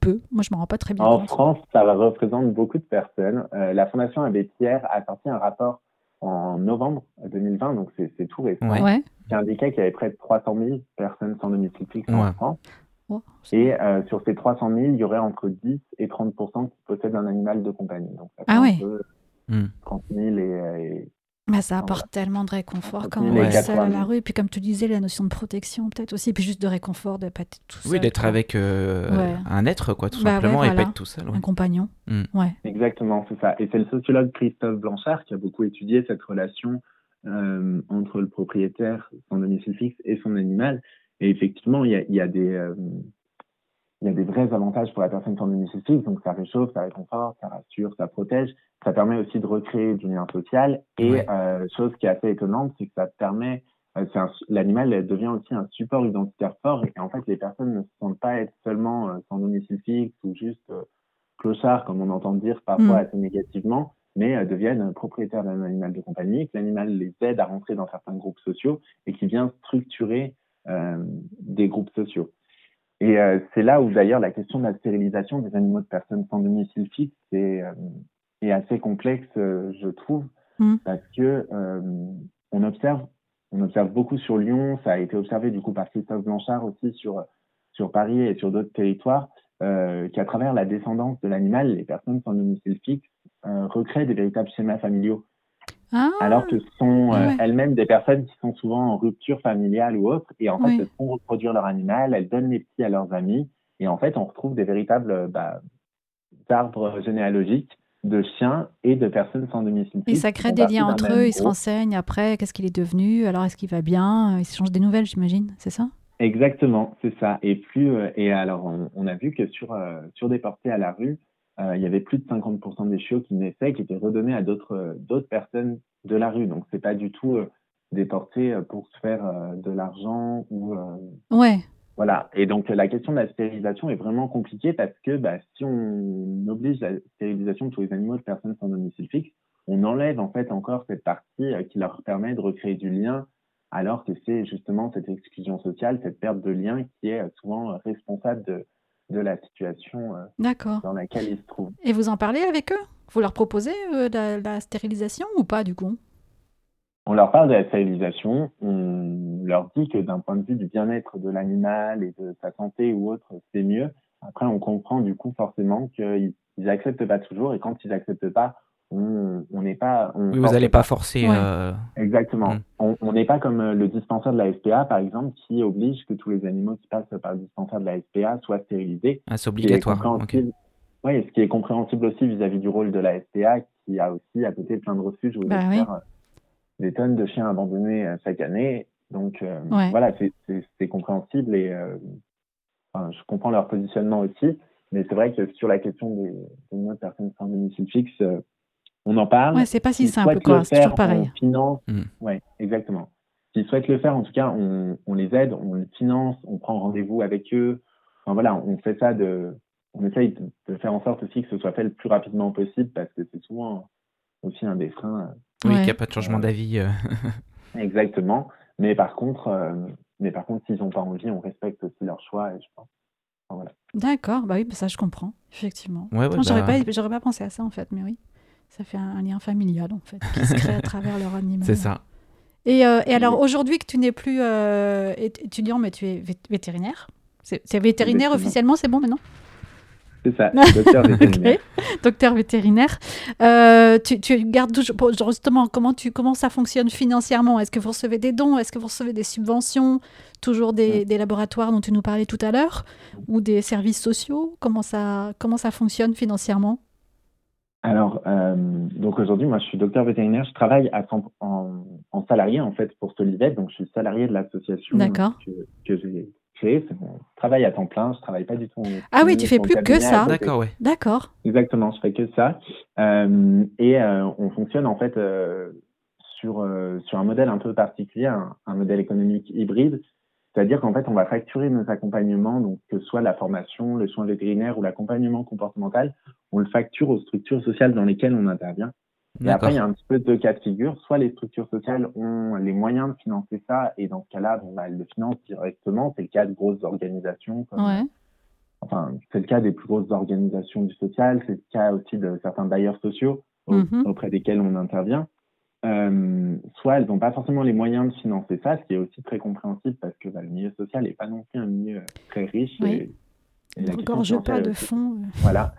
peu? Moi, je me rends pas très bien En compte. France, ça représente beaucoup de personnes. Euh, la Fondation Abbé Pierre a sorti un rapport en novembre 2020, donc c'est c'est tout récent, Ouais. Qui indiquait qu'il y avait près de 300 000 personnes sans domicile fixe en. France. Oh, Et euh, sur ces 300 000, il y aurait entre 10 et 30% qui possèdent un animal de compagnie. Donc ça Ah ouais. peu Hmm. 30 000 et, euh, et Mais ça Voilà. apporte tellement de réconfort quand on est seul à la rue. Et puis, comme tu disais, la notion de protection, peut-être aussi. Et puis, juste de réconfort de pas être tout seul. Oui, d'être avec euh, Ouais. un être, quoi, tout Bah ouais, simplement, et pas être tout seul. ouais. Un compagnon. Mm. Ouais. Exactement, c'est ça. Et c'est le sociologue Christophe Blanchard qui a beaucoup étudié cette relation euh, entre le propriétaire, son domicile fixe et son animal. Et effectivement, il y a, il y a des euh, il y a des vrais avantages pour la personne sans domicile fixe. Donc ça réchauffe, ça réconforte, ça rassure, ça protège. Ça permet aussi de recréer du lien social. Et Ouais. euh, chose qui est assez étonnante, c'est que ça permet l'animal devient aussi un support identitaire fort et en fait les personnes ne se sentent pas être seulement sans domicile fixe ou juste clochard comme on entend dire parfois Mm. assez négativement mais euh, deviennent propriétaires d'un animal de compagnie que l'animal les aide à rentrer dans certains groupes sociaux et qui vient structurer euh, des groupes sociaux et euh, c'est là où d'ailleurs la question de la stérilisation des animaux de personnes sans domicile fixe est, euh, est assez complexe euh, je trouve Mm. parce que euh, on observe on observe beaucoup sur Lyon, ça a été observé du coup par Christophe Blanchard aussi sur, sur Paris et sur d'autres territoires, euh, qu'à travers la descendance de l'animal, les personnes sans domicile fixe euh, recréent des véritables schémas familiaux, Ah, alors que ce sont euh, ouais. elles-mêmes des personnes qui sont souvent en rupture familiale ou autre, et en fait, Oui. elles font reproduire leur animal, elles donnent les petits à leurs amis, et en fait, on retrouve des véritables euh, bah, arbres généalogiques de chiens et de personnes sans domicile et ça crée des liens entre eux. Ils se renseignent après. Qu'est-ce qu'il est devenu Alors, est-ce qu'il va bien Ils s'échangent des nouvelles, j'imagine. C'est ça? Exactement, c'est ça. Et plus euh, et alors on, on a vu que sur euh, sur des portées à la rue, euh, il y avait plus de 50% des chiots qui naissaient qui étaient redonnés à d'autres euh, d'autres personnes de la rue. Donc c'est pas du tout euh, des portées euh, pour se faire euh, de l'argent ou euh, Ouais. voilà. Et donc la question de la stérilisation est vraiment compliquée parce que bah, si on oblige la stérilisation de tous les animaux de personnes sans domicile fixe, on enlève en fait encore cette partie euh, qui leur permet de recréer du lien, alors que c'est justement cette exclusion sociale, cette perte de lien qui est souvent responsable de, de la situation euh, dans laquelle ils se trouvent. Et vous en parlez avec eux? Vous leur proposez euh, la, la stérilisation ou pas, du coup? On leur parle de la stérilisation, on leur dit que d'un point de vue du bien-être de l'animal et de sa santé ou autre, c'est mieux. Après, on comprend du coup forcément qu'ils ils acceptent pas toujours. Et quand ils acceptent pas, on n'est pas. on Oui, vous n'allez pas forcer. Ouais. euh, Exactement. Mm. On n'est pas comme euh, le dispensaire de la SPA, par exemple, qui oblige que tous les animaux qui passent par le dispensaire de la SPA soient stérilisés. ah, c'est obligatoire. ok. compréhensible- Oui, ce qui est compréhensible aussi vis-à-vis du rôle de la SPA, qui a aussi à côté plein de refuges où Bah oui. euh, des tonnes de chiens abandonnés euh, chaque année. Donc euh, Ouais. voilà, c'est- compréhensible et euh, enfin, je comprends leur positionnement aussi. Mais c'est vrai que sur la question des, des personnes sans domicile fixe, euh, on en parle. Ouais, c'est pas si simple, quoi. C'est toujours faire, pareil. On finance. Mm. Ouais, exactement. S'ils souhaitent le faire, en tout cas, on, on les aide, on les finance, on prend rendez-vous avec eux. Enfin voilà, on fait ça de, on essaye de, de faire en sorte aussi que ce soit fait le plus rapidement possible parce que c'est souvent aussi un des freins. Oui, Ouais. qu'il n'y a pas de changement d'avis. euh. euh, (laughs) Exactement. Mais par contre, euh, mais par contre, s'ils n'ont pas envie, on respecte aussi leur choix et je pense. Enfin, voilà. D'accord, bah oui, bah ça je comprends, effectivement. Ouais, ouais, J'aurais bah, pas, j'aurais pas pensé à ça en fait, mais oui. Ça fait un, lien familial, en fait, qui se crée à travers leur animal. (laughs) C'est ça. Et, euh, et alors, aujourd'hui que tu n'es plus euh, étudiant, mais tu es vétérinaire, c'est vétérinaire officiellement, c'est bon maintenant? C'est ça, (laughs) docteur vétérinaire. Docteur vétérinaire. Euh, tu, tu, gardes toujours, justement, comment, tu, comment ça fonctionne financièrement? Est-ce que vous recevez des dons? Est-ce que vous recevez des subventions? Toujours des, des, laboratoires dont tu nous parlais tout à l'heure? Ou des services sociaux? Comment ça, comment ça fonctionne financièrement? Alors, euh, donc aujourd'hui, moi, je suis docteur vétérinaire. Je travaille à en, en, salarié, en fait, pour Solivet. Donc, je suis salarié de l'association que, que j'ai c'est mon travail à temps plein. Je travaille pas du tout. Ah oui, tu fais plus que ça. D'accord, ouais. D'accord. Exactement, je fais que ça. Euh, et euh, on fonctionne en fait euh, sur sur un modèle un peu particulier, un, modèle économique hybride. C'est-à-dire qu'en fait, on va facturer nos accompagnements, donc que ce soit la formation, le soin vétérinaire ou l'accompagnement comportemental, on le facture aux structures sociales dans lesquelles on intervient. Et après, il y a un petit peu deux cas de figure. Soit les structures sociales ont les moyens de financer ça, et dans ce cas-là, bon, bah, elles le financent directement. C'est le cas de grosses organisations. Comme, Enfin, c'est le cas des plus grosses organisations du social. C'est le cas aussi de certains bailleurs sociaux mm-hmm. auprès desquels on intervient. Euh, soit elles n'ont pas forcément les moyens de financer ça, ce qui est aussi très compréhensible parce que bah, le milieu social n'est pas non plus un milieu très riche. Et, et regorge pas de fonds. Euh. Voilà.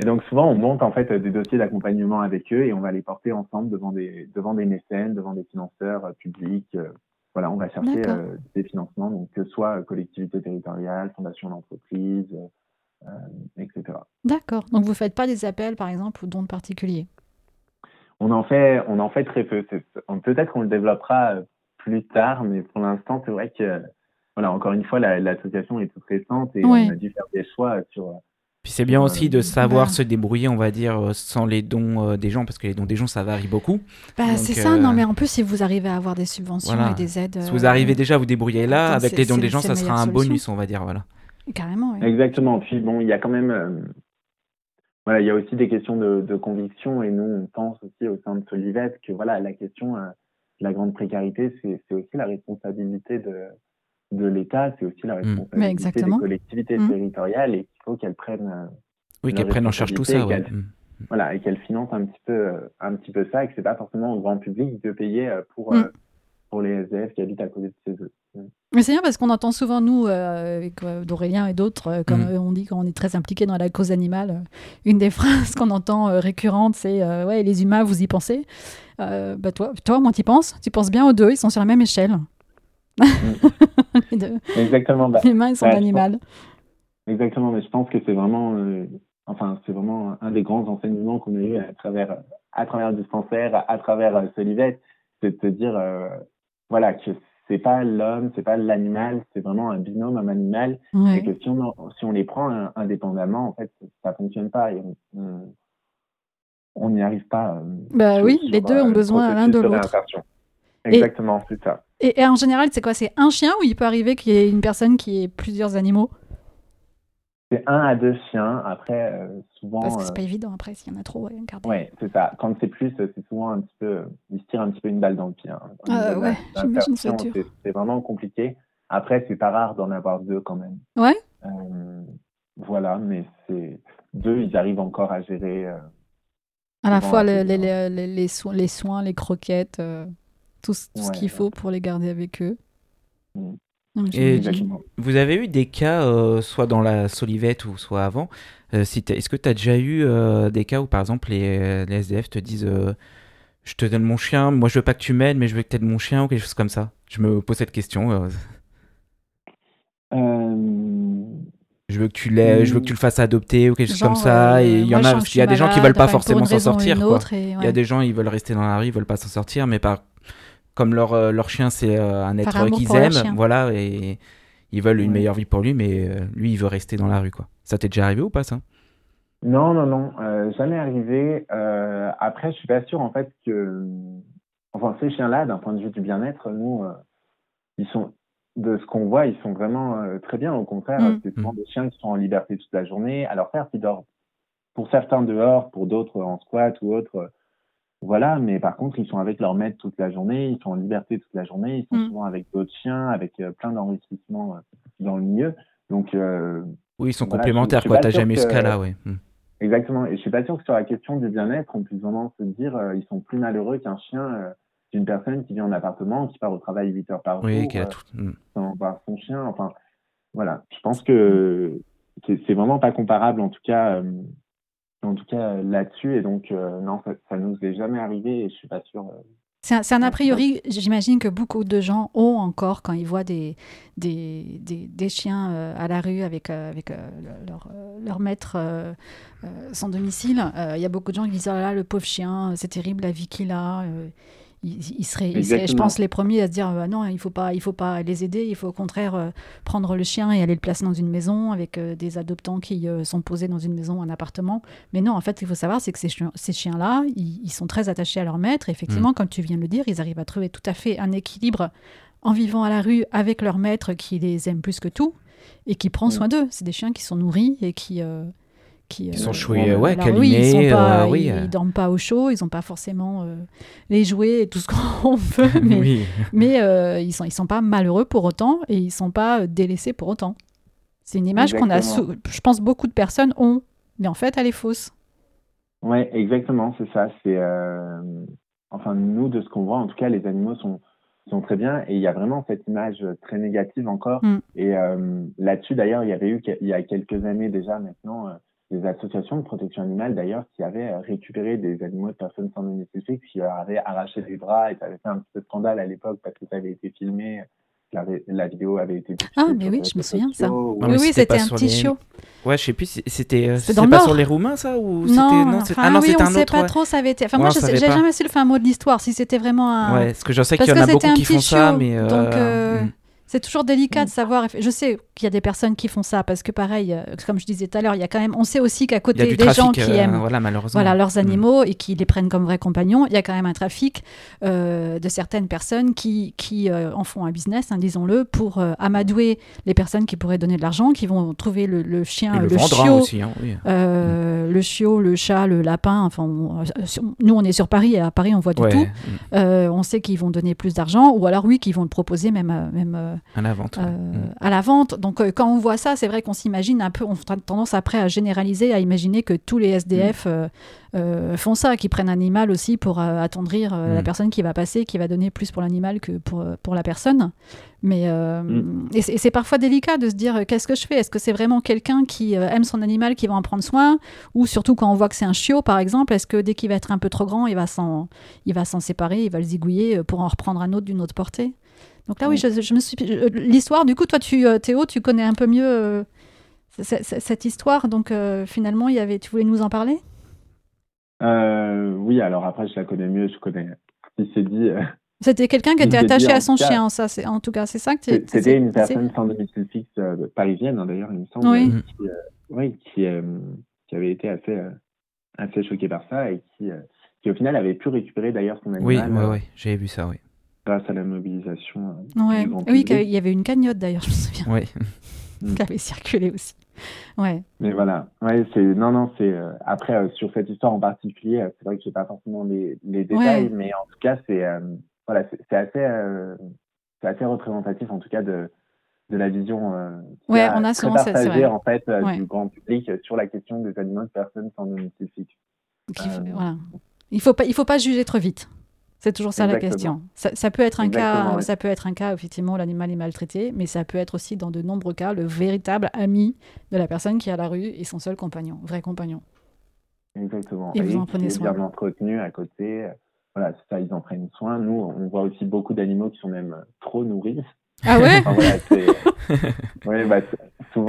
Et donc souvent, on monte en fait des dossiers d'accompagnement avec eux et on va les porter ensemble devant des, devant des mécènes, devant des financeurs euh, publics. Euh, voilà, on va chercher euh, des financements, donc que ce soit collectivité territoriale, fondation d'entreprise, etc. D'accord. Donc vous ne faites pas des appels, par exemple, aux dons de particuliers? On en fait, on en fait très peu. Peut-être qu'on le développera plus tard, mais pour l'instant, c'est vrai que, voilà, encore une fois, l'association est toute récente et on a dû faire des choix sur puis c'est bien aussi de savoir se débrouiller, on va dire, euh, sans les dons euh, des gens, parce que les dons des gens, ça varie beaucoup. Bah, c'est ça, non, euh, mais en plus, si vous arrivez à avoir des subventions et des aides. Si vous arrivez déjà à vous débrouiller là, avec les dons des gens, ça sera un bonus, on va dire, voilà. Carrément, oui. Exactement. Puis bon, il y a quand même. Voilà, il y a aussi des questions de, conviction, et nous, on pense aussi au sein de Solivet que voilà, la question de la grande précarité, c'est aussi la responsabilité de de l'État, c'est aussi la mm. responsabilité des collectivités mm. territoriales et qu'il faut qu'elles prennent. Euh, oui, qu'elles prennent en charge tout ça. Mm. Voilà, et qu'elles financent un petit peu, euh, un petit peu ça, et que c'est pas forcément au grand public de payer euh, pour, les SDF qui habitent à côté de chez eux. Mais c'est bien parce qu'on entend souvent, nous, avec d'Aurélien et d'autres, comme on dit quand on est très impliqué dans la cause animale, une des (laughs) phrases qu'on entend récurrente, c'est Ouais, les humains, vous y pensez? Bah, toi, toi, moi, tu penses Tu penses bien aux deux, ils sont sur la même échelle. (laughs) Exactement. Bah, les mains sont animales. Exactement, mais je pense que c'est vraiment, euh, enfin, c'est vraiment un des grands enseignements qu'on a eu à travers, à travers le dispensaire, à, travers euh, Solivette, c'est de se dire, euh, voilà, que c'est pas l'homme, c'est pas l'animal, c'est vraiment un binôme, un animal, et que si on, si on les prend indépendamment, en fait, ça fonctionne pas et on n'y arrive pas. bah oui, les deux ont besoin l'un de l'autre. Exactement, c'est ça. Et, en général, c'est quoi C'est un chien ou il peut arriver qu'il y ait une personne qui ait plusieurs animaux? C'est un à deux chiens. Après, euh, souvent. Parce que c'est pas euh, évident après s'il y en a trop. Ouais, c'est ça. Quand c'est plus, c'est souvent un petit peu. Il se tire un petit peu une balle dans le pied. Hein. Euh, ouais, j'imagine c'est C'est vraiment compliqué. Après, c'est pas rare d'en avoir deux quand même. Ouais. voilà, mais c'est deux, ils arrivent encore à gérer. à la fois les, les, les, les, soins, les soins, les croquettes tout, ce qu'il faut pour les garder avec eux. Mm. Et vous avez eu des cas, euh, soit dans la Solivette ou soit avant, euh, si est-ce que tu as déjà eu euh, des cas où par exemple les, les SDF te disent je te donne mon chien, moi je veux pas que tu m'aides, mais je veux que tu aides mon chien ou quelque chose comme ça? Je me pose cette question. Je veux que tu je veux que tu le fasses adopter ou quelque chose comme ça. et il y en a, il y a des gens qui veulent pas forcément s'en sortir. Il y a des gens ils veulent rester dans la rue, ils veulent pas s'en sortir, mais par comme leur, euh, leur chien, c'est euh, un être qu'ils aiment, voilà, et ils veulent une meilleure vie pour lui, mais euh, lui, il veut rester dans la rue, quoi. Ça t'est déjà arrivé ou pas, ça? Non, non, non, jamais arrivé. après, je suis pas sûr, en fait, que. Enfin, ces chiens-là, d'un point de vue du bien-être, nous, ils sont. De ce qu'on voit, ils sont vraiment très bien. Au contraire, mm. c'est souvent mm. des chiens qui sont en liberté toute la journée. Alors, certes, ils dorment pour certains dehors, pour d'autres en squat ou autre, voilà, mais par contre, ils sont avec leur maître toute la journée, ils sont en liberté toute la journée, ils sont mm. souvent avec d'autres chiens, avec euh, plein d'enrichissements euh, dans le milieu. Donc, euh, oui, ils sont complémentaires, quoi. T'as jamais eu ce cas-là, oui. Mm. exactement. Et je suis pas sûr que sur la question du bien-être, on puisse vraiment se dire ils sont plus malheureux qu'un chien d'une personne qui vit en appartement, qui part au travail 8 heures par oui, jour, tout... Mm. sans voir son chien. Enfin, voilà. Je pense que c'est vraiment pas comparable, en tout cas, en tout cas là-dessus. Et donc, non, ça, ça nous est jamais arrivé et je suis pas sûr c'est un, a priori, j'imagine que beaucoup de gens ont encore quand ils voient des, des, des, chiens euh, à la rue avec, euh, avec euh, leur, leur, maître sans domicile. Il y a beaucoup de gens qui disent oh là, le pauvre chien, c'est terrible la vie qu'il a ils, seraient, je pense, les premiers à se dire ah non, il faut pas, il faut pas les aider, il faut au contraire euh, prendre le chien et aller le placer dans une maison avec euh, des adoptants qui euh, sont posés dans une maison, un appartement. Mais non, en fait, il faut savoir, c'est que ces, ces chiens-là, ils, sont très attachés à leur maître. effectivement, mm. comme tu viens de le dire, ils arrivent à trouver tout à fait un équilibre en vivant à la rue avec leur maître qui les aime plus que tout et qui prend mm. soin d'eux. C'est des chiens qui sont nourris et qui qui, sont euh, choués, ouais, câlinés. ils, pas, euh, ils, dorment pas au chaud, ils n'ont pas forcément euh, les jouets et tout ce (laughs) qu'on veut, (laughs) mais, mais ils sont ils sont pas malheureux pour autant et ils sont pas délaissés pour autant. C'est une image qu'on a, je pense, beaucoup de personnes ont, mais en fait, elle est fausse. Ouais, exactement, c'est ça. C'est enfin nous de ce qu'on voit, en tout cas, les animaux sont sont très bien et il y a vraiment cette image très négative encore. Mm. Et là-dessus, d'ailleurs, il y avait eu il y a quelques années déjà maintenant des associations de protection animale d'ailleurs qui avaient euh, récupéré des animaux de personnes sans domicile fixe, qui leur avaient arraché les bras et ça avait fait un petit peu de scandale à l'époque parce que ça avait été filmé, la, la vidéo avait été Ah mais oui, je me souviens de ça. oui, oui, c'était un petit show. Ouais, je sais plus, c'était euh, c'était pas sur les Roumains ça ou non, non, enfin, ah, non oui, c'était un autre. sait pas trop, ça avait été. Enfin moi, j'ai jamais su le fin mot de l'histoire si c'était vraiment un. Ouais, parce que je sais qu'il y en a beaucoup qui font ça, mais. Euh, donc. C'est toujours délicat de savoir. Je sais qu'il y a des personnes qui font ça parce que, pareil, euh, comme je disais tout à l'heure, il y a quand même. On sait aussi qu'à côté des gens qui euh, aiment voilà, voilà, leurs mm. animaux et qui les prennent comme vrais compagnons, il y a quand même un trafic euh, de certaines personnes qui, qui en font un business, hein, disons-le, pour amadouer les personnes qui pourraient donner de l'argent, qui vont trouver le, chien, le, chiot, aussi, hein, mm. le chiot, le chat, le lapin. Enfin, nous, on est sur Paris et à Paris, on voit du tout. Mm. on sait qu'ils vont donner plus d'argent ou alors oui, qu'ils vont le proposer même, même à la vente. Euh, mm. À la vente. Donc, euh, quand on voit ça, c'est vrai qu'on s'imagine un peu, on a tendance après à généraliser, à imaginer que tous les SDF mm. euh, font ça, qui prennent un animal aussi pour attendrir la mm. personne qui va passer, qui va donner plus pour l'animal que pour, pour la personne. Mais et c'est parfois délicat de se dire qu'est-ce que je fais? Est-ce que c'est vraiment quelqu'un qui aime son animal qui va en prendre soin? Ou surtout quand on voit que c'est un chiot, par exemple, est-ce que dès qu'il va être un peu trop grand, il va s'en séparer, il va le zigouiller pour en reprendre un autre d'une autre portée? Donc là, oui, je, me suis. L'histoire, du coup, toi, tu, euh, Théo, tu connais un peu mieux euh, cette histoire. Donc euh, finalement, il y avait. Tu voulais nous en parler? Oui, alors après, je la connais mieux. Je connais. Si c'est dit. C'était quelqu'un qui était attaché à son chien, ça, c'est en tout cas, c'est ça que tu. C'était une personne sans domicile fixe parisienne, hein, d'ailleurs, il me semble. Oui. Qui, oui, qui, qui, avait été assez, assez choquée par ça et qui, qui, au final, avait pu récupérer d'ailleurs son animal. Oui, oui, oui, j'avais vu ça, oui grâce à la mobilisation. Euh, ouais. Oui, il y avait une cagnotte d'ailleurs, je me souviens. Oui. (laughs) qui avait circulé aussi. Ouais. Mais voilà, ouais, c'est non non c'est euh, après euh, sur cette histoire en particulier, c'est vrai que j'ai pas forcément les, les détails, mais en tout cas c'est voilà c'est assez c'est assez représentatif en tout cas de de la vision ouais, on a souvent partagée en fait du grand public sur la question des animaux de personnes sans domicile fixe. Voilà. Il faut pas il faut pas juger trop vite. C'est toujours ça la question. Ça, peut être un cas, ça peut être un cas effectivement l'animal est maltraité, mais ça peut être aussi dans de nombreux cas le véritable ami de la personne qui est à la rue et son seul compagnon, vrai compagnon. Exactement. Et, vous en prenez soin. Bien entretenu à côté. Voilà, c'est ça, ils en prennent soin. Nous, on voit aussi beaucoup d'animaux qui sont même trop nourris. Ah ouais, (laughs) bah,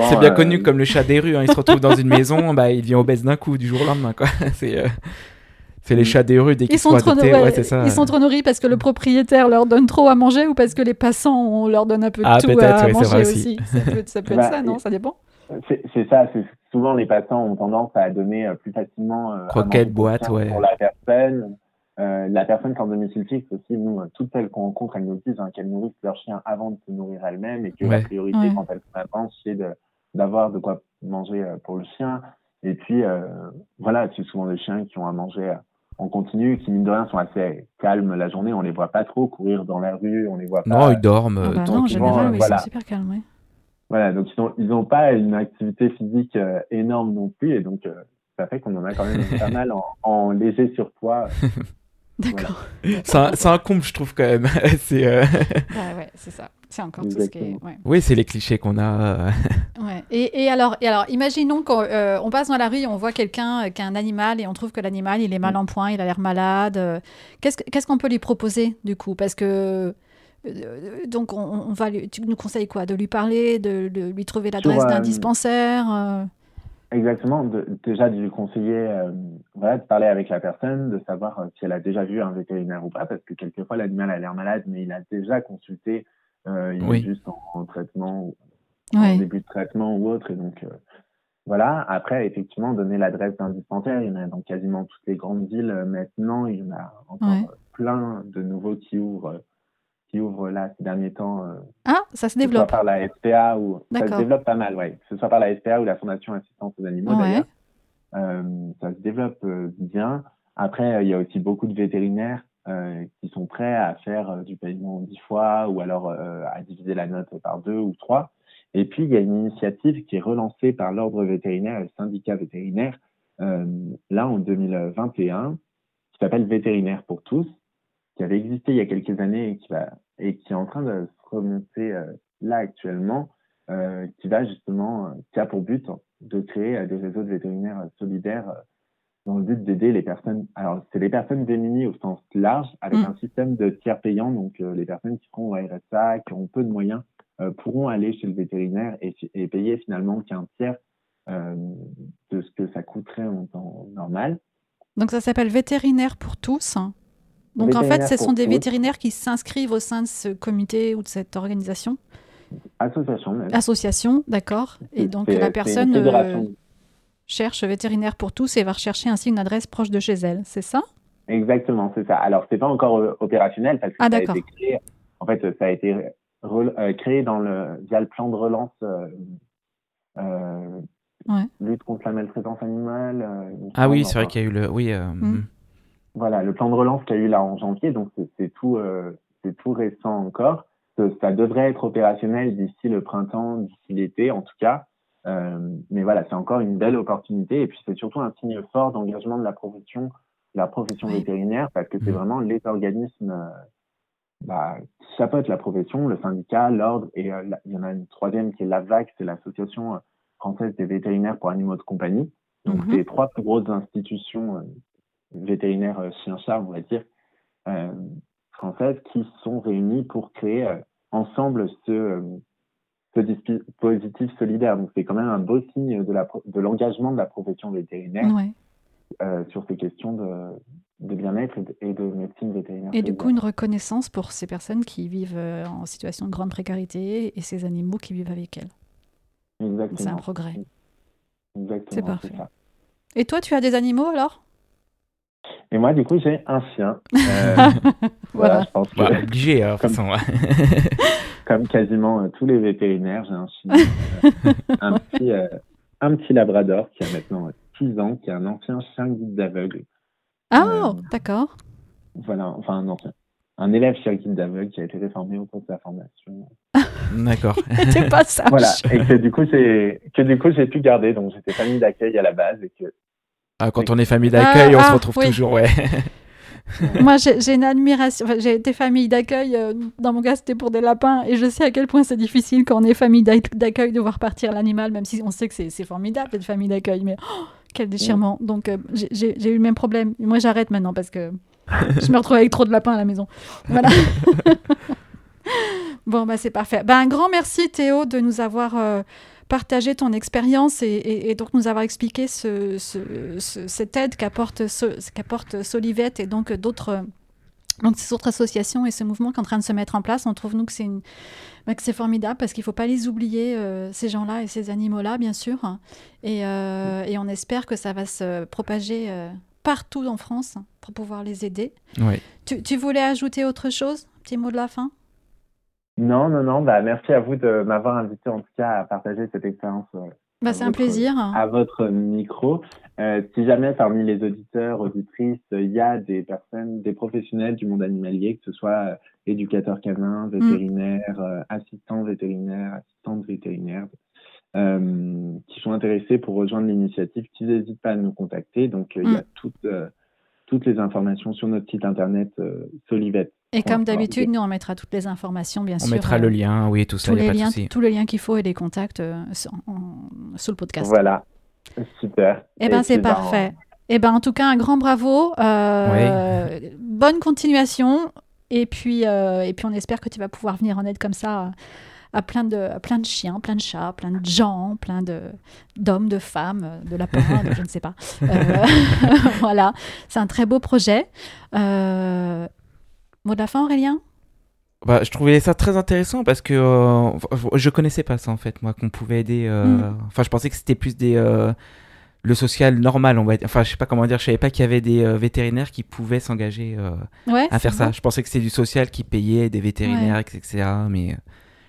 C'est bien connu euh, comme le chat des rues. Hein. Il se retrouve dans une maison, bah, il devient obèse d'un coup du jour au lendemain. Quoi. (laughs) C'est. Euh, c'est les chats des rues dès qu'ils sont, adoptés. Ils sont trop nourris parce que le propriétaire leur donne trop à manger ou parce que les passants on leur donne un peu de ah, tout à manger aussi. Ça peut, ça peut être bah, ça, non Ça dépend. C'est ça. Souvent, les passants ont tendance à donner euh, plus facilement euh, croquettes, boîtes, ouais. pour la personne. Euh, la personne qui est en domicile fixe aussi, nous, euh, toutes celles qu'on rencontre, elles nous disent hein, qu'elles nourrissent leur chien avant de se nourrir elles-mêmes et que la priorité quand elles sont c'est d'avoir de, quoi manger pour le chien. Et puis, voilà, c'est souvent des chiens qui ont à manger on continue, qui mine de rien sont assez calmes la journée, on les voit pas trop courir dans la rue, on les voit pas. Non, ils dorment. Ah bah non, général, oui, voilà. super calmes, oui. Voilà, donc ils n'ont ils ont pas une activité physique euh, énorme non plus, et donc euh, ça fait qu'on en a quand même (laughs) pas mal en, léger surpoids. (laughs) D'accord. C'est un, comble, je trouve, quand même. (laughs) c'est ouais, c'est ça. C'est encore tout ce qui est. Oui, c'est les clichés qu'on a. (laughs) ouais. et, et, alors, et alors, imaginons qu'on on passe dans la rue et on voit quelqu'un qui a un animal et on trouve que l'animal, il est mal mm. en point, il a l'air malade. Qu'est-ce qu'on peut lui proposer, du coup? Parce que euh, donc, on, va tu nous conseilles quoi? De lui parler, de, lui trouver l'adresse d'un euh, dispensaire euh? Exactement. déjà, de lui conseiller voilà, de parler avec la personne, de savoir si elle a déjà vu un vétérinaire ou pas, parce que quelquefois, l'animal a l'air malade, mais il a déjà consulté, il est juste en, traitement, en début de traitement ou autre. Et donc, voilà. Après, effectivement, donner l'adresse d'un dispensaire. Il y en a dans quasiment toutes les grandes villes maintenant. Il y en a encore plein de nouveaux qui ouvrent qui ouvre là ces derniers temps. Euh, ah, ça se développe. Que ce soit par la SPA ou ça se développe pas mal, ouais. Que ce soit par la SPA ou la Fondation Assistance aux animaux d'ailleurs. Euh, ça se développe euh, bien. Après, il y a aussi beaucoup de vétérinaires qui sont prêts à faire du paiement dix fois ou alors à diviser la note par deux ou trois. Et puis, il y a une initiative qui est relancée par l'ordre vétérinaire et le syndicat vétérinaire là en 2021 qui s'appelle Vétérinaire pour tous qui avait existé il y a quelques années et qui, est en train de se remonter euh, là actuellement, euh, qui va justement, euh, qui a pour but de créer des réseaux de vétérinaires solidaires dans le but d'aider les personnes. Alors, c'est les personnes démunies au sens large, avec mm. un système de tiers payants. Donc, les personnes qui seront au RSA, qui ont peu de moyens, pourront aller chez le vétérinaire et, et payer finalement qu'un tiers de ce que ça coûterait en temps normal. Donc, ça s'appelle Vétérinaire pour tous. Donc en fait, ce sont des vétérinaires qui s'inscrivent au sein de ce comité ou de cette organisation Association. Même. Association, d'accord. Et donc la personne euh, cherche vétérinaire pour tous et va rechercher ainsi une adresse proche de chez elle, c'est ça? Exactement, c'est ça. Alors c'est pas encore euh, opérationnel parce que ah, ça a été créé. En fait, ça a été euh, créé dans le via le plan de relance. lutte contre la maltraitance animale. ah oui, c'est vrai qu'il y a eu le. Oui. Mm. Voilà, le plan de relance qu'il y a eu là en janvier, donc c'est tout, euh, c'est tout récent encore. Ça devrait être opérationnel d'ici le printemps, d'ici l'été en tout cas. Euh, mais voilà, c'est encore une belle opportunité et puis c'est surtout un signe fort d'engagement de la profession, la profession vétérinaire, parce que c'est mmh. vraiment les organismes euh, bah, qui chapeautent la profession, le syndicat, l'ordre, et il y en a une troisième qui est l'AVAC, c'est l'association française des vétérinaires pour animaux de compagnie. Donc, mmh. c'est trois plus grosses institutions vétérinaires euh, chien-chat, on va dire, euh, françaises, qui sont réunies pour créer euh, ensemble ce, ce dispositif solidaire. Donc c'est quand même un beau signe de, l'engagement de la profession vétérinaire sur ces questions de, de bien-être et de, médecine vétérinaire. Et du coup, une reconnaissance pour ces personnes qui vivent en situation de grande précarité et ces animaux qui vivent avec elles. Exactement. C'est un progrès. Exactement. C'est parfait. Et toi, tu as des animaux alors? Et moi, du coup, j'ai un chien. Euh, (laughs) voilà. je pense que, obligé, hein, comme, façon. (laughs) comme quasiment euh, tous les vétérinaires, j'ai un chien. Euh, un, (laughs) petit, un petit labrador qui a maintenant 6 ans, qui est un ancien chien guide d'aveugle. Ah, d'accord. Voilà, enfin un ancien. Un élève chien guide d'aveugle qui a été réformé au cours de sa formation. (laughs) D'accord. T'es pas sage. Voilà, et que du coup, que du coup, j'ai pu garder. Donc, j'étais famille d'accueil à la base et que ah, quand on est famille d'accueil, on se ah, retrouve toujours, ouais. (laughs) (laughs) Moi, j'ai une admiration. j'ai été famille d'accueil. Euh, dans mon cas, c'était pour des lapins. Et je sais à quel point c'est difficile quand on est famille d'accueil de voir partir l'animal, même si on sait que c'est formidable d'être famille d'accueil. Mais oh, quel déchirement. Donc, euh, j'ai eu le même problème. Moi, j'arrête maintenant parce que (laughs) je me retrouve avec trop de lapins à la maison. Voilà. (laughs) bon, bah, c'est parfait. Bah, un grand merci, Théo, de nous avoir. Euh, partager ton expérience et, donc nous avoir expliqué ce, cette aide qu'apporte Solivette et donc d'autres donc ces autres associations et ce mouvement qui est en train de se mettre en place, on trouve nous que c'est une bah, c'est formidable parce qu'il ne faut pas les oublier, euh, ces gens-là et ces animaux-là, bien sûr. Et, euh, et, on espère que ça va se propager euh, partout en France pour pouvoir les aider. Oui. Tu, tu, voulais ajouter autre chose? Petit mot de la fin? Non, non, non. Bah, merci à vous de m'avoir invité en tout cas à partager cette expérience. Euh, bah, c'est un plaisir. À votre micro. Euh, si jamais parmi les auditeurs, auditrices, il y a des personnes, des professionnels du monde animalier, que ce soit euh, éducateurs canins, mm. vétérinaires, assistants vétérinaires, assistantes vétérinaires, qui sont intéressés pour rejoindre l'initiative, qu'ils n'hésitent pas à nous contacter. Donc, il y a mm. toutes, toutes les informations sur notre site internet Solivette. Et comme d'habitude, nous, on mettra toutes les informations, bien sûr. On mettra le lien, oui, tout ça. Tous, les, liens, tous les liens qu'il faut et les contacts sous le podcast. Voilà, super. Eh bien, c'est parfait. Eh ben, en tout cas, un grand bravo. Euh, bonne continuation. Et puis, euh, et puis, on espère que tu vas pouvoir venir en aide comme ça à plein de, plein de chiens, plein de chats, plein de gens, plein de, d'hommes, de femmes, de lapins, je ne sais pas. Euh, (laughs) voilà, c'est un très beau projet. Mot de la fin, Aurélien? Bah, je trouvais ça très intéressant parce que je connaissais pas ça en fait, moi, qu'on pouvait aider. Mm. Enfin, je pensais que c'était plus des le social normal, on va Enfin, je sais pas comment dire, je savais pas qu'il y avait des euh, vétérinaires qui pouvaient s'engager euh, à faire ça. Je pensais que c'était du social qui payait des vétérinaires, etc. Mais euh,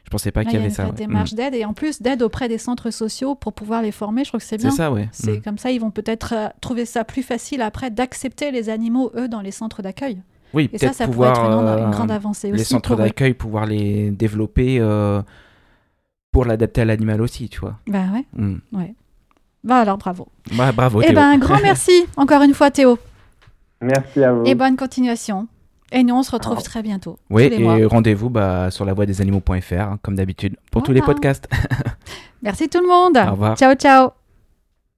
je pensais pas qu'il y, avait ça. Il y a des démarche mm. d'aide et en plus d'aide auprès des centres sociaux pour pouvoir les former. Je crois que c'est bien. C'est ça, ouais. C'est mm. comme ça, ils vont peut-être trouver ça plus facile après d'accepter les animaux, eux, dans les centres d'accueil. Oui, et ça, ça pourrait être une, grande avancée aussi. Les centres d'accueil, pouvoir les développer pour l'adapter à l'animal aussi, tu vois. Bah ouais. Mm. ouais. Bah alors, bravo. Bah, bravo, Eh ben, un (laughs) grand merci encore une fois, Théo. Merci à vous. Et bonne continuation. Et nous, on se retrouve très bientôt. Oui, et rendez-vous bah, sur la voie des animaux.fr, hein, comme d'habitude, pour tous les podcasts. (laughs) Merci tout le monde. Au revoir. Ciao, ciao.